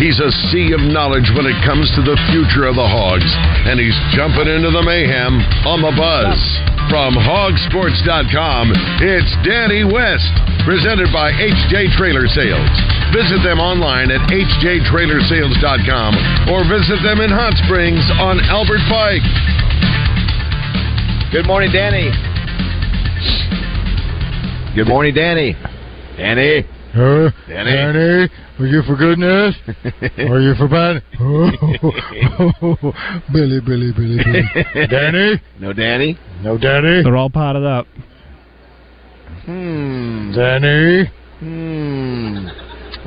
He's a sea of knowledge when it comes to the future of the Hogs, and he's jumping into the mayhem on the buzz. From hogsports.com, it's Danny West, presented by HJ Trailer Sales. Visit them online at hjtrailersales.com or visit them in Hot Springs on Albert Pike. Good morning, Danny. Good morning, Danny. Danny. Uh, Danny. Danny, are you for goodness? are you for bad? Billy, Billy, Billy, Billy. Danny? No, Danny. No, Danny. They're all potted up. Hmm. Danny. Hmm.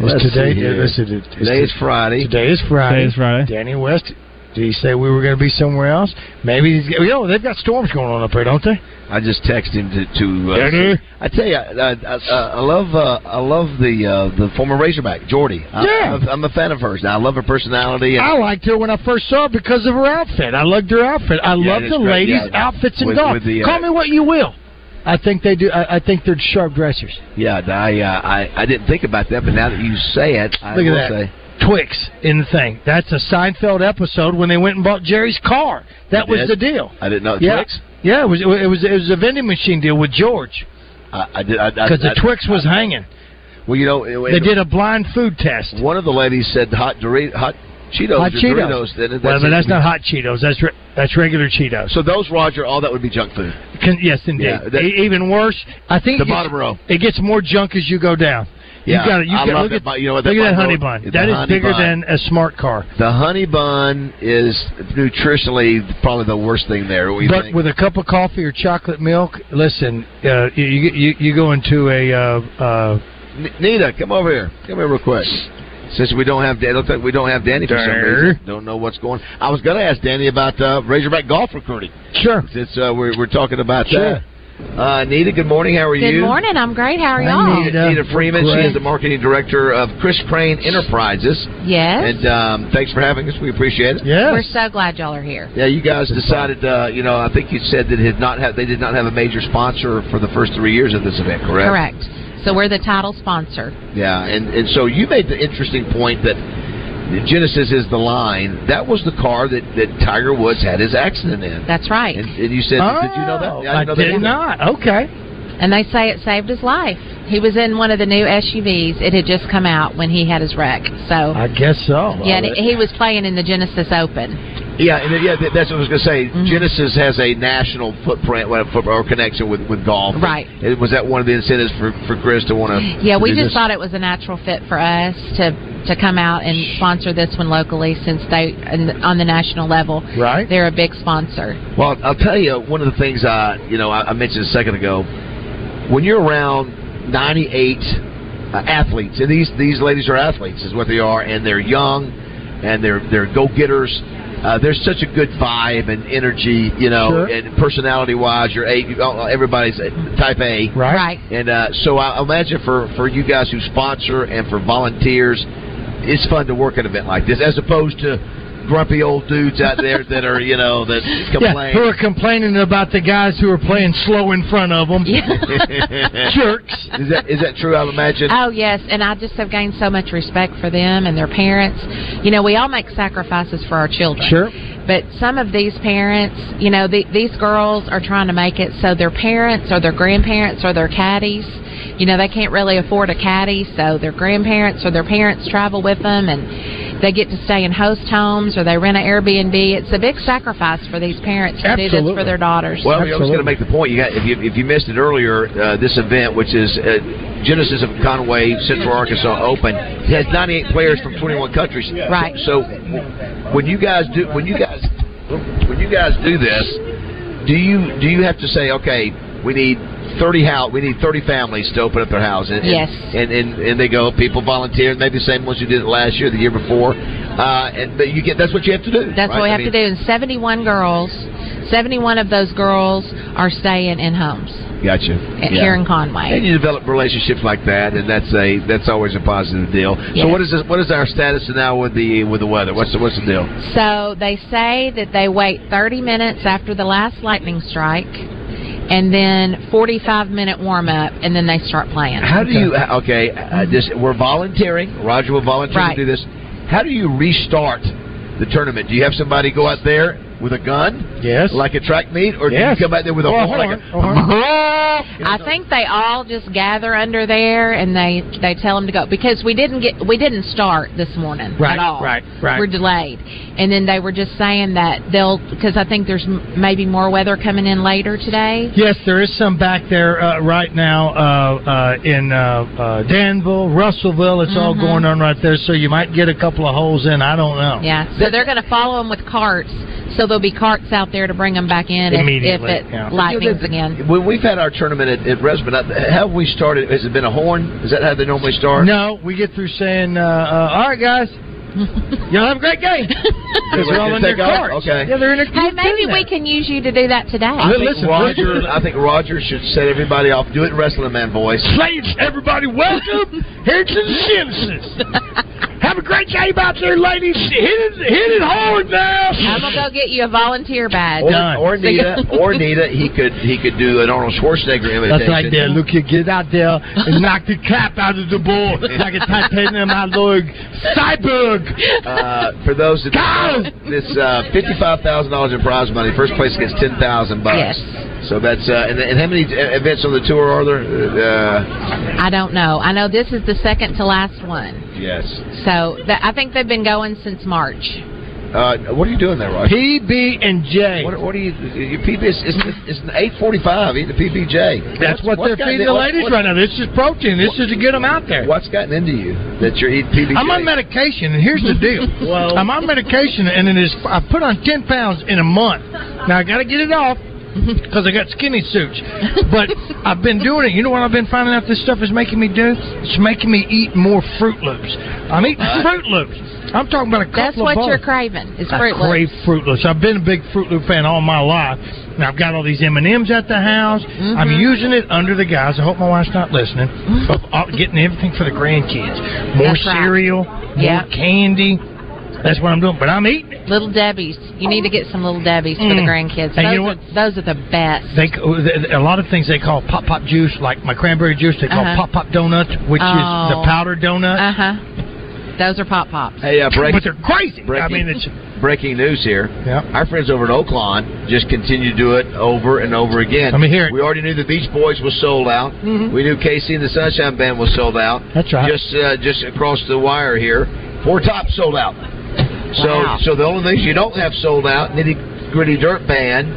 Let's today, see here. listen, is Today is Friday. Today is Friday. Today is Friday. Danny West. Did he say we were going to be somewhere else? Maybe he's. You know, they've got storms going on up there, don't they? I just texted him to. to uh? I tell you, I, I, I, I love uh, I love the uh, the former Razorback, Jordy. I, Yeah. I'm, I'm a fan of hers. I love her personality. And, I liked her when I first saw her because of her outfit. I loved her outfit. I Yeah, love the great. ladies' Yeah. outfits in With- golf. with the, uh, Call me what you will. I think they do. I, I think they're sharp dressers. yeah, I, uh, I I didn't think about that, but now that you say it, I Look will at that. say Twix in the thing. That's a Seinfeld episode when they went and bought Jerry's car. That was the deal. I didn't know Yeah. Twix. Yeah, it was. It was. It was a vending machine deal with George I, I did because the Twix was I- hanging. Well, you know, it- They did a blind food test. One of the ladies said hot Dorito, hot Cheetos, hot Cheetos. Doritos. Then well, but that's not hot Cheetos. That's re- that's regular Cheetos. So those, Roger, all that would be junk food. Can, yes, indeed. Yeah, that- E- even worse, I think The gets, bottom row. It gets more junk as you go down. Yeah, you got it. You I got, love look that at, you know what look that at that honey bun. That is bigger bun. than a smart car, The honey bun is nutritionally probably the worst thing there. But think? with a cup of coffee or chocolate milk. Listen, uh, you, you you go into a uh, uh, N- Nita, come over here. Come here real quick. Since we don't have, Dan- it looks like we don't have Danny for some reason. Don't know what's going. On. I was going to ask Danny about uh, Razorback golf recruiting. Sure. Since uh, we're we're talking about Sure. that. Uh, Nita, good morning. How are Good you? Good morning. I'm great. How are y'all? Nita. Nita Freeman. She is the marketing director of Chris Crane Enterprises. Yes. And um, thanks for having us. We appreciate it. yes. We're so glad y'all are here. Yeah, you guys decided. Uh, you know, I think you said that it had not have, they did not have a major sponsor for the first three years of this event, correct? Correct. So we're the title sponsor. Yeah, and and so you made the interesting point that Genesis is the line. That was the car that, that Tiger Woods had his accident in. That's right. And, and you said, did you know that? Oh, I didn't know did either. not. Okay. And they say it saved his life. He was in one of the new SUVs. It had just come out when he had his wreck. So I guess so. yeah, and he was playing in the Genesis Open. Yeah, and yeah, that's what I was going to say. Mm-hmm. Genesis has a national footprint or connection with, with golf. Right. It, was that one of the incentives for, for Chris to want to? Yeah, we just thought it was a natural fit for us to to come out and sponsor this one locally since they on the national level. Right. They're a big sponsor. Well, I'll tell you one of the things I, you know, I, I mentioned a second ago. When you're around 98 uh, athletes, and these these ladies are athletes, is what they are, and they're young, and they're they're go getters. Uh, there's such a good vibe and energy, you know, Sure. and personality wise, you're A, everybody's uh, type A, Right. Right. And uh, so I imagine for for you guys who sponsor and for volunteers, it's fun to work at an event like this, as opposed to grumpy old dudes out there that are, you know, that Yeah, complain. who are complaining about the guys who are playing slow in front of them. Jerks. Is that is that true? I imagine. Oh yes, and I just have gained so much respect for them and their parents. You know, we all make sacrifices for our children. Sure. But some of these parents, you know, the, these girls are trying to make it so their parents or their grandparents or their caddies, you know, they can't really afford a caddy, so their grandparents or their parents travel with them and they get to stay in host homes or they rent an Airbnb. It's a big sacrifice for these parents to do this for their daughters. Well, I was going to make the point. You got if you if you missed it earlier, uh, this event, which is uh, Genesis of Conway Central Arkansas Open, it has 98 players from 21 countries. Right. So when you guys do when you guys when you guys do this, do you do you have to say, okay, we need 30 house, we need 30 families to open up their house? And, Yes. And, and and they go, people volunteer, maybe the same ones you did it last year, the year before. Uh, and but you get that's what you have to do. That's right? what we I have mean, to do. And 71 girls, 71 of those girls are staying in homes Gotcha. at- here in Conway. And you develop relationships like that, and that's a that's always a positive deal. Yes. So what is this, what is our status now with the with the weather? What's the what's the deal? So they say that they wait 30 minutes after the last lightning strike, and then 45 minute warm up, and then they start playing. How do you okay? Uh, this we're volunteering. Roger will volunteer Right. to do this. How do you restart the tournament? Do you have somebody go out there with a gun? Yes. Like a track meet, or Yes. do you come out there with a Or a horn? Like a, or horn. I think they all just gather under there and they they tell them to go because we didn't get we didn't start this morning Right, at all. right, right. We're delayed, and then they were just saying that they'll because I think there's m- maybe more weather coming in later today. Yes, there is some back there uh, right now uh, uh, in uh, uh, Danville, Russellville. It's all Mhm. going on right there, so you might get a couple of holes in. I don't know. Yeah, so they're going to follow them with carts. So there'll be carts out there to bring them back in if, if it yeah. lightnings again. When we've had our tournament at, at Resman, uh, how have we started? Has it been a horn? Is that how they normally start? No, we get through saying, uh, uh, "All right, guys, y'all have a great game." Because they're all in their Take carts. Okay. Yeah, they're in their Hey, maybe we can use you to do that today. I think Roger. I think Roger should set everybody off. Do it in wrestling man voice. Ladies, everybody, welcome here to the Genesis. Have a great game out there, ladies. Hit it, hit it hard now. I'm gonna go get you a volunteer badge. Or, or Nita, or Nita, he could he could do an Arnold Schwarzenegger imitation. That's right there. Look, you get out there and knock the crap out of the ball like a titanium alloy cyborg. Uh, for those that know, this uh, fifty-five thousand dollars in prize money. First place gets ten thousand bucks. Yes. So that's uh, and, and how many uh, events on the tour are there? Uh, I don't know. I know this is the second to last one. Yes. So th- I think they've been going since March. Uh, what are you doing there, Roger? PB and J. What, what are you? Your PB is it's, it's an eight forty-five. Eat the PBJ. That's what What's they're gotten- feeding the ladies what- right now. This is protein. This is to get them out there. What's gotten into you that you're eating PBJ? I'm on medication, and here's the deal. Well- I'm on medication, and it is I put on ten pounds in a month. Now I got to get it off because I got skinny suits. But I've been doing it. You know what I've been finding out this stuff is making me do? It's making me eat more Froot Loops. I'm eating Froot Loops. I'm talking about a couple That's what you're craving. Is Froot Loops. I Fruit crave Loops. Froot Loops. I've been a big Fruit Loop fan all my life. And I've got all these M and M's at the house. I'm Mhm. using it under the guise. I hope my wife's not listening. of uh, getting everything for the grandkids. More That's right. cereal, more Yeah. candy. That's what I'm doing. But I'm eating it. Little Debbie's. You need to get some Little Debbie's for the Mm. grandkids. Those, you know are, those are the best. They a lot of things they call pop pop juice, like my cranberry juice. They call Uh-huh. pop pop donuts, which is the powdered powder donut. Uh huh. Those are pop pops. Hey, uh, break, But they're crazy. Breaking, I mean, it's breaking news here. Yeah. Our friends over at Oaklawn just continue to do it over and over again. Let me hear it. We already knew the Beach Boys was sold out. Mhm. We knew KC and the Sunshine Band was sold out. That's right. Just uh, just across the wire here, Four Tops sold out. So Wow. so the only things you don't have sold out, Nitty Gritty Dirt Band,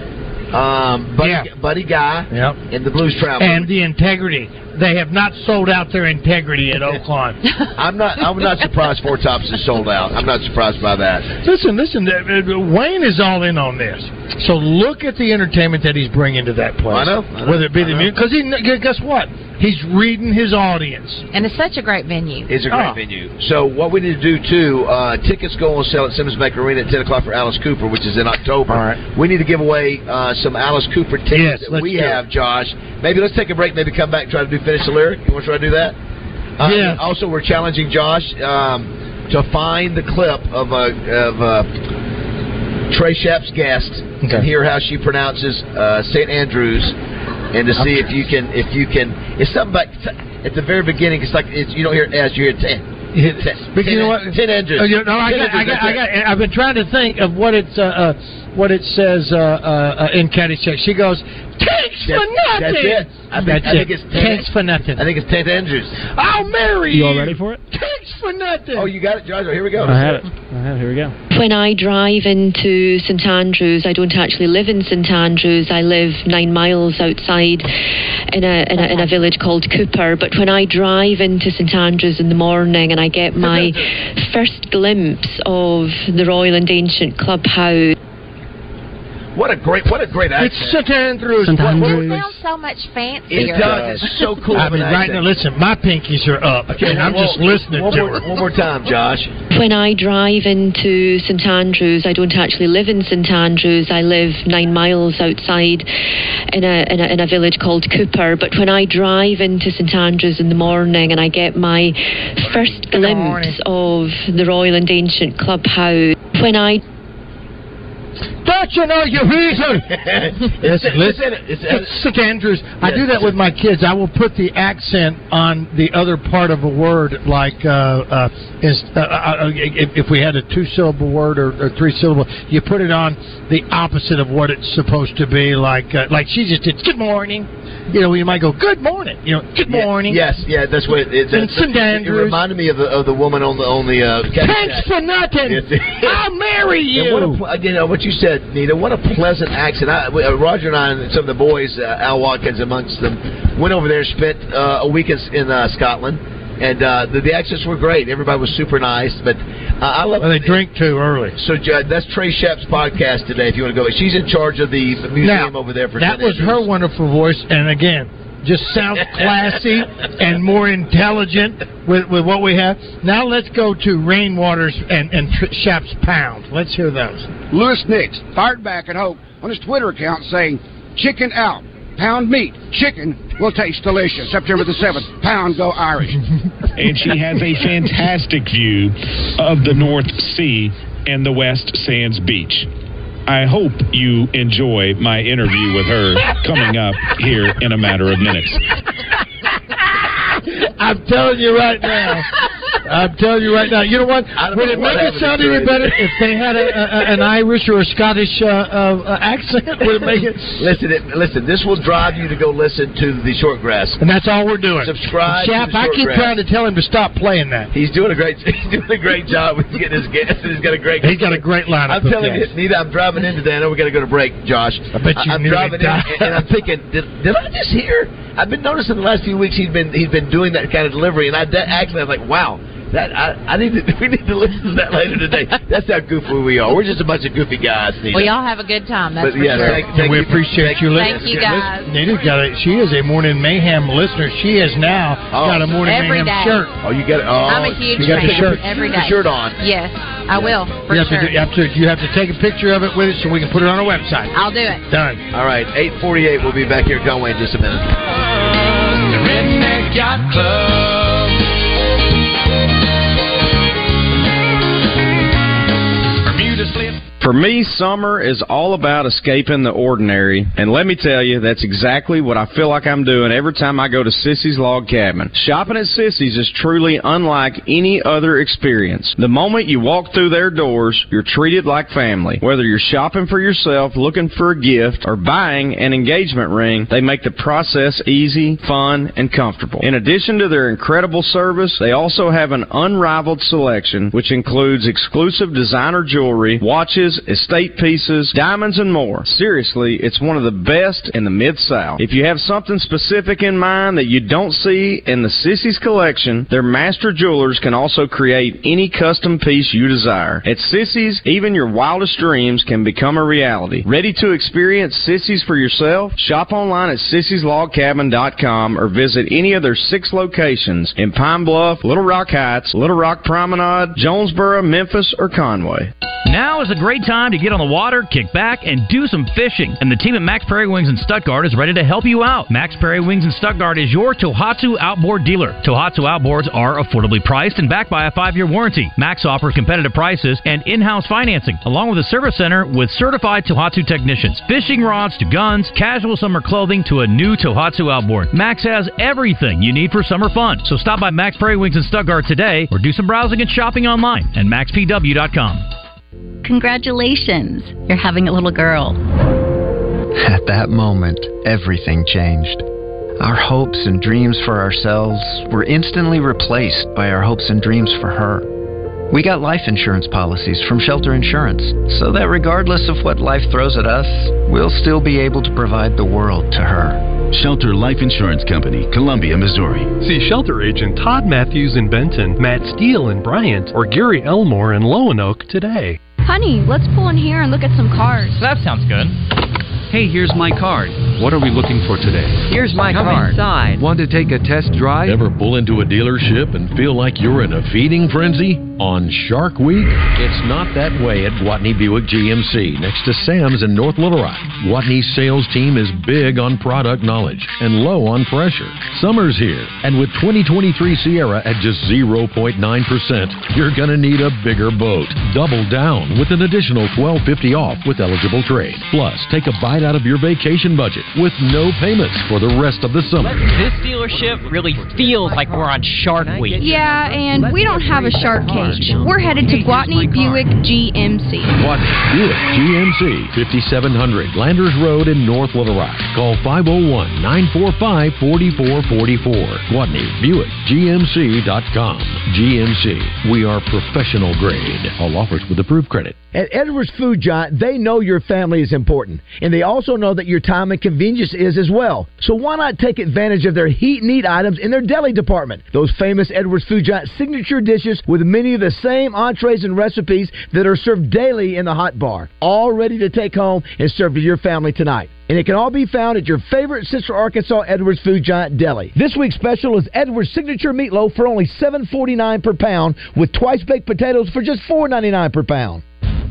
um, Buddy, Yeah. Buddy Guy, Yep. and the Blues Traveler. and the integrity. They have not sold out their integrity at Oaklawn. I'm not. I'm not surprised Four Tops is sold out. I'm not surprised by that. Listen, listen. uh, uh, Wayne is all in on this. So look at the entertainment that he's bringing to that place. I know, I know, Whether it be I the music, because he guess what? He's reading his audience. And it's such a great venue. It's a great Oh. venue. So what we need to do too, uh, tickets go on sale at Simmons Bank Arena at ten o'clock for Alice Cooper, which is in October. All right. We need to give away uh, some Alice Cooper tickets Yes, that we do it. have, Josh. Maybe let's take a break. Maybe come back and try to do finish the lyric. You want to try to do that? Uh, Yeah. Also, we're challenging Josh um, to find the clip of a of uh, Trey Shep's guest and hear how she pronounces uh, St. Andrews, and to see if you can if you can. It's something like at the very beginning. It's like it's, you don't hear it as you hear ten. ten But you know what? Ten Andrews. Oh, you know, I got, I got, I got, I've been trying to think of what it's, uh, uh, what it says uh, uh, uh, in Caddyshack. She goes, "Thanks for nothing." That's it. I think, That's I think it. it's ten, Thanks for nothing. I think it's ten Andrews. I'll marry You you. all ready for it? Thanks for nothing. Oh, you got it, Josh. Here we go. I have it. I have it. Here we go. When I drive into St Andrews, I don't actually live in St Andrews. I live nine miles outside in a, in a in a village called Cupar. But when I drive into St Andrews in the morning and I get my first glimpse of the Royal and Ancient Clubhouse. What a great, what a great accent. It's St Andrews. St. What- what- Andrews. It sounds so much fancier. It does. It's so cool. I of mean, an right accent. now, listen, my pinkies are up, and I'm Well, just listening one to more, her. One more time, Josh. When I drive into St Andrews, I don't actually live in St Andrews. I live nine miles outside in a, in a in a village called Cupar. But when I drive into St Andrews in the morning and I get my first glimpse of the Royal and Ancient Clubhouse, when I Don't you know your reason? It's- listen, it's listen. in. It's in it. It's Andrews. I do that with my kids. I will put the accent on the other part of a word, like uh, uh, is, uh, uh, if, if we had a two-syllable word or, or three-syllable, you put it on the opposite of what it's supposed to be. Like, uh, like she just did. Good morning. You know, you might go, "Good morning." You know, "Good Yeah, morning." Yes, yeah, that's what it, it's. And St. It Andrews. reminded me of the of the woman on the on the. Uh, Thanks for nothing. I'll marry what you. you know what you said, Nita. What a pleasant accent. I, uh, Roger and I and some of the boys, uh, Al Watkins amongst them, went over there, spent uh, a week in, in uh, Scotland, and uh, the, the accents were great. Everybody was super nice. But uh, I love. Well, they drink too early. So uh, that's Trey Shep's podcast today. If you want to go, she's in charge of the museum Now, over there for. that St. was Andrews. her wonderful voice, and again, just sounds classy and more intelligent with, with what we have. Now let's go to Rainwaters and and Shap's Pound. Let's hear those. Lewis Nix fired back at Hope on his Twitter account saying, Chicken out. Pound meat. Chicken will taste delicious. September the 7th. Pound go Irish. and she has a fantastic view of the North Sea and the West Sands Beach. I hope you enjoy my interview with her coming up here in a matter of minutes. I'm telling you right now. I'm telling you right now. You know what? Would know it make it sound any better if they had a, a, an Irish or a Scottish uh, uh, accent? Would it make it? Listen, it, listen. This will drive you to go listen to the Shortgrass. And that's all we're doing. Subscribe the I keep trying to tell him to stop playing that. He's doing a great. He's doing a great job with getting his guests. He's got a great. He's got a great lineup I'm telling you, guests. Nita. I'm driving in today. I know we got to go to break, Josh. I bet you I'm driving in, and, and I'm thinking, did, did I just hear? I've been noticing the last few weeks he's been he's been doing that kind of delivery, and I that actually I'm like, wow. That I, I need to we need to listen to that later today. That's how goofy we are. We're just a bunch of goofy guys. Nita. We all have a good time. That's But, for yeah, sure. thank- And we appreciate you Thank listening. you, guys. Nita's got a, she is a Morning Mayhem listener. She has now Oh. got a Morning Every Mayhem day. shirt. Oh, you got it. Oh, I'm a huge you got the shirt. Every Put shirt on. Yes, I will for you, have sure. to do, you, have to, you have to take a picture of it with us so we can put it on our website. I'll do it. Done. All right, 8:48. We'll be back here, Conway, in just a minute. The Redneck Yacht Club. For me, summer is all about escaping the ordinary, and let me tell you, that's exactly what I feel like I'm doing every time I go to Sissy's Log Cabin. Shopping at Sissy's is truly unlike any other experience. The moment you walk through their doors, you're treated like family. Whether you're shopping for yourself, looking for a gift, or buying an engagement ring, they make the process easy, fun, and comfortable. In addition to their incredible service, they also have an unrivaled selection, which includes exclusive designer jewelry, watches, estate pieces, diamonds, and more. Seriously, it's one of the best in the Mid South. If you have something specific in mind that you don't see in the Sissy's collection, their master jewelers can also create any custom piece you desire. At Sissy's, even your wildest dreams can become a reality. Ready to experience Sissy's for yourself? Shop online at sissyslogcabin.com or visit any of their six locations in Pine Bluff, Little Rock Heights, Little Rock Promenade, Jonesboro, Memphis, or Conway. Now is a great time to get on the water, kick back, and do some fishing. And the team at Mack's Prairie Wings in Stuttgart is ready to help you out. Mack's Prairie Wings in Stuttgart is your Tohatsu outboard dealer. Tohatsu outboards are affordably priced and backed by a five-year warranty. Mack's offers competitive prices and in-house financing, along with a service center with certified Tohatsu technicians. Fishing rods to guns, casual summer clothing to a new Tohatsu outboard. Mack's has everything you need for summer fun. So stop by Mack's Prairie Wings in Stuttgart today or do some browsing and shopping online at maxpw.com. Congratulations, you're having a little girl. At that moment, everything changed. Our hopes and dreams for ourselves were instantly replaced by our hopes and dreams for her. We got life insurance policies from Shelter Insurance so that regardless of what life throws at us, we'll still be able to provide the world to her. Shelter Life Insurance Company, Columbia, Missouri. See Shelter agent Todd Matthews in Benton, Matt Steele in Bryant, or Gary Elmore in Lonoke today. Honey, let's pull in here and look at some cars. That sounds good. Hey, here's my card. What are we looking for today? Here's my Come card. inside. Want to take a test drive? Ever pull into a dealership and feel like you're in a feeding frenzy? On Shark Week, it's not that way at Gwatney Buick GMC next to Sam's in North Little Rock. Gwatney's sales team is big on product knowledge and low on pressure. Summer's here, and with 2023 Sierra at just 0.9%, you're gonna need a bigger boat. Double down with an additional 1250 off with eligible trade. Plus, take a bite out of your vacation budget with no payments for the rest of the summer. This dealership really feels like we're on Shark Week. Yeah, and we don't have a shark cage. We're headed to Gwatney Buick GMC. Gwatney Buick GMC 5700 Landers Road in North Little Rock. Call 501 945 4444. Gwatney Buick GMC.com. GMC. We are professional grade. All offers with approved credit. At Edwards Food Giant, they know your family is important, and they also know that your time and convenience is as well. So why not take advantage of their heat and eat items in their deli department? Those famous Edwards Food Giant signature dishes with many of the same entrees and recipes that are served daily in the hot bar, all ready to take home and serve to your family tonight. And it can all be found at your favorite Central Arkansas Edwards Food Giant deli. This week's special is Edwards Signature Meatloaf for only $7.49 per pound, with twice baked potatoes for just $4.99 per pound.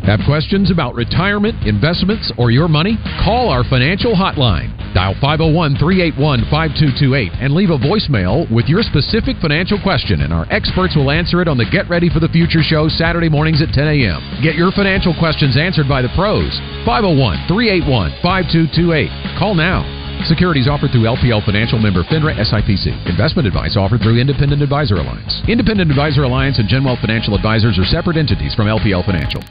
Have questions about retirement, investments, or your money? Call our financial hotline. Dial 501 381 5228 and leave a voicemail with your specific financial question, and our experts will answer it on the Get Ready for the Future show Saturday mornings at 10 a.m. Get your financial questions answered by the pros. 501 381 5228. Call now. Securities offered through LPL Financial Member FINRA SIPC. Investment advice offered through Independent Advisor Alliance. Independent Advisor Alliance and Genwealth Financial Advisors are separate entities from LPL Financial.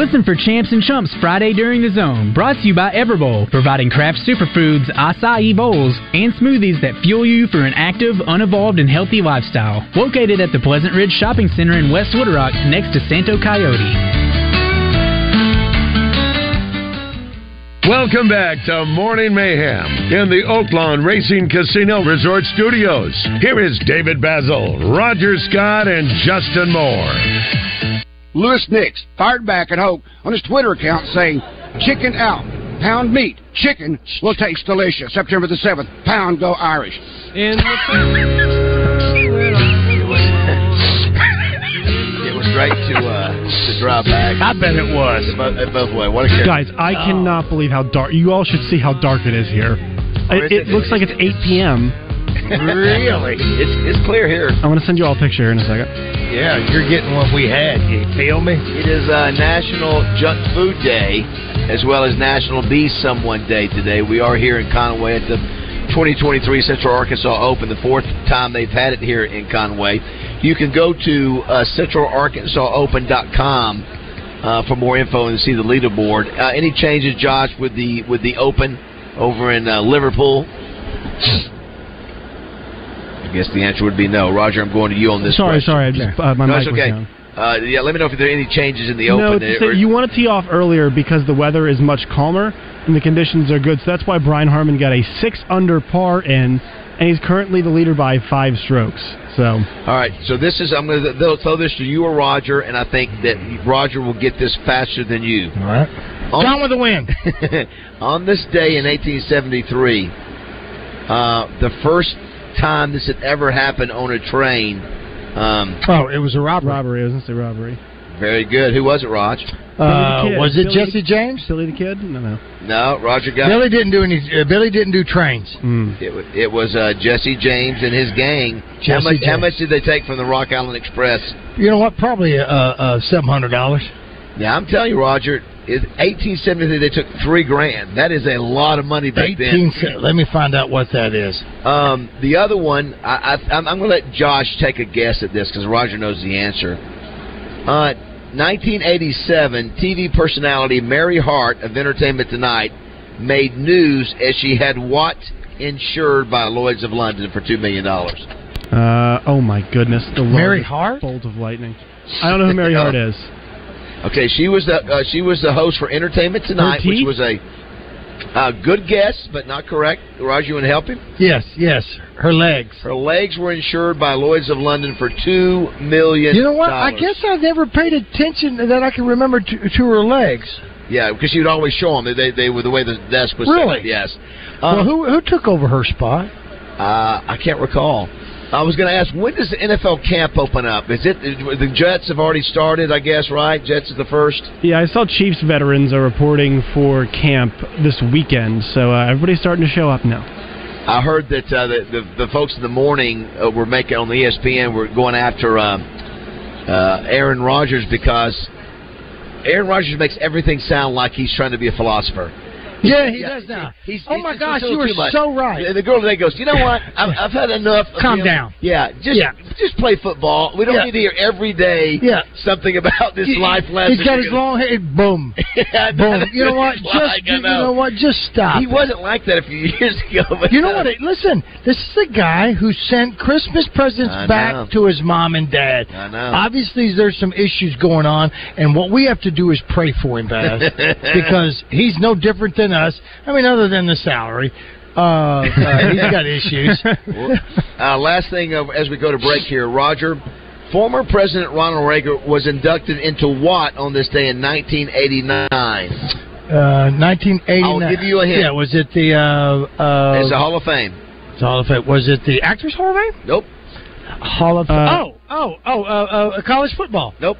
Listen for Champs and Chumps Friday during the zone, brought to you by Everbowl, providing craft superfoods, acai bowls, and smoothies that fuel you for an active, unevolved, and healthy lifestyle. Located at the Pleasant Ridge Shopping Center in West Wood Rock, next to Santo Coyote. Welcome back to Morning Mayhem in the Oaklawn Racing Casino Resort Studios. Here is David Bazzel, Roger Scott, and Justin Moore. Lewis Nix fired back at Hope on his Twitter account saying, Chicken out, pound meat, chicken will taste delicious. September the 7th, pound go Irish. In It was great to uh, to drive back. I bet it was. Both, both way. What a character. Guys, I cannot believe how dark. You all should see how dark it is here. It, it looks like it's 8 p.m. really? It's it's clear here. I'm gonna send you all a picture in a second. Yeah, you're getting what we had. You feel me? It is uh, National Junk Food Day, as well as National Be Someone Day today. We are here in Conway at the 2023 Central Arkansas Open, the fourth time they've had it here in Conway. You can go to uh, centralarkansasopen.com uh, for more info and see the leaderboard. Uh, any changes, Josh, with the with the Open over in uh, Liverpool? I guess the answer would be no. Roger, I'm going to you on this. Sorry, question. sorry, I just uh, my no, mic it's was okay. down. Uh, yeah, let me know if there are any changes in the no, open. it's or- you want to tee off earlier because the weather is much calmer and the conditions are good. So that's why Brian Harman got a six under par in, and he's currently the leader by five strokes. So All right, so this is I'm going to they'll throw this to you or Roger, and I think that Roger will get this faster than you. All right. On, Gone with the wind. on this day in 1873, uh, the first time this had ever happened on a train. Um, Oh, it was a robbery. Robbery, I was going to robbery. very good. Who was it, Raj? Uh, the Kid. was it Billy- Jesse James? Billy the Kid? No, no. No, Roger got Billy didn't do any. Uh, Billy didn't do trains. It, wa- it was uh, Jesse James and his gang. how Jesse much? How much did they take from the Rock Island Express? You know what? Probably uh, uh, seven hundred dollars. Now I'm telling you, Roger. In 1873, they took three grand. That is a lot of money back Eighteen. then. Let me find out what that is. Um, the other one, I, I, I'm, I'm going to let Josh take a guess at this because Roger knows the answer. Uh, 1987, TV personality Mary Hart of Entertainment Tonight made news as she had what insured by Lloyd's of London for two million dollars. Uh, oh my goodness, the Mary Hart? bolt of lightning. I don't know who Mary Hart is. Okay, she was the uh, she was the host for Entertainment Tonight, which was a uh, good guess, but not correct. Raj, you want to help him? Yes, yes. Her legs. Her legs were insured by Lloyd's of London for two million. You know what? I guess I never paid attention that I can remember to, to her legs. Yeah, because she would always show them. They, they were the way the desk was. set Really? up, Yes. well, Um, who who took over her spot? Uh, I can't recall. I was going to ask, when does the NFL camp open up? Is it the Jets have already started? I guess right. Jets is the first. Yeah, I saw Chiefs veterans are reporting for camp this weekend, so uh, everybody's starting to show up now. I heard that uh, the, the the folks in the morning uh, were making on the ESPN were going after um, uh, Aaron Rodgers because Aaron Rodgers makes everything sound like he's trying to be a philosopher. Yeah, he does now. He's, oh he's my gosh, you were so right. And the girl today goes, you know what? I've, I've had enough. Calm him. down. Yeah, just Yeah. just play football. We don't Yeah. need to hear every day Yeah. something about this He- life lesson. He's got his long hair. Boom. Boom. You know what? Just you know what? Just stop. He it. wasn't like that a few years ago. But You know uh, what? It, listen, this is a guy who sent Christmas presents I know. back to his mom and dad. I know. Obviously, there's some issues going on, and what we have to do is pray for him, Baz, because he's no different than us. I mean, other than the salary, uh, uh, he's got issues. uh, last thing uh, as we go to break here, Roger. Former President Ronald Reagan was inducted into what on this day in 1989? Uh, 1989. I'll give you a hint. Yeah, was it the uh, uh, it's a Hall of Fame. it's Hall of Fame? Was it the Actors Hall of Fame? Nope. Hall of Uh, Oh, oh, oh, uh, uh, college football. Nope.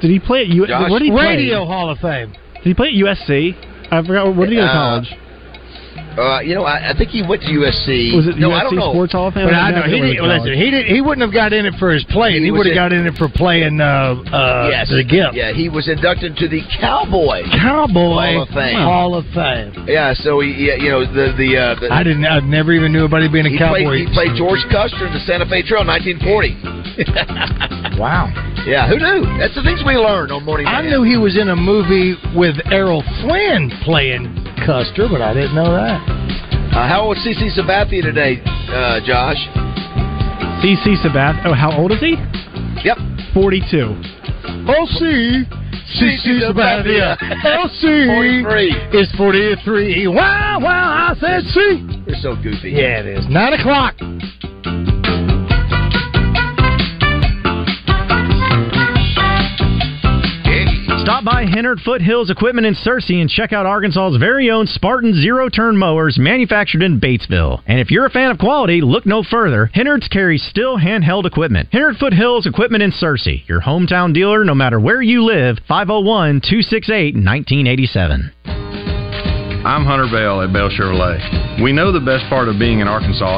Did he play at U? Josh? Where did he play? Radio Hall of Fame. Did he play at USC? I forgot. What did he go to Uh, college? Uh, you know, I, I think he went to USC. Was it no, USC I don't know. Sports Hall of Fame? But I know he didn't. Listen, he did. He wouldn't have got in it for his playing. He, He would have got in it for playing uh, uh, yes. the gift. Yeah, he was inducted to the Cowboy Cowboy Hall of Fame. Hall of Fame. Yeah, so he, yeah, you know, the the, uh, the I didn't. I never even knew anybody being a he cowboy. played, he played George Custer in the Santa Fe Trail, 1940. wow. yeah, who knew? That's the things we learn on Morning. I Man. knew he was in a movie with Errol Flynn playing Custer, but I didn't know that. Uh, how old is CC Sabathia today, uh, Josh? CC Sabathia. Oh, how old is he? Yep. 42. OC CC Sabathia. OC 43. is 43. Wow, wow, I said C. You're so goofy. Yeah, it is. Nine o'clock. Stop by Hennard Foothills Equipment in Searcy and check out Arkansas's very own Spartan zero turn mowers manufactured in Batesville. And if you're a fan of quality, look no further. Hennard's carries Stihl handheld equipment. Hennard Foothills Equipment in Searcy, your hometown dealer no matter where you live, 501 268 1987. I'm Hunter Bell at Bell Chevrolet. We know the best part of being in Arkansas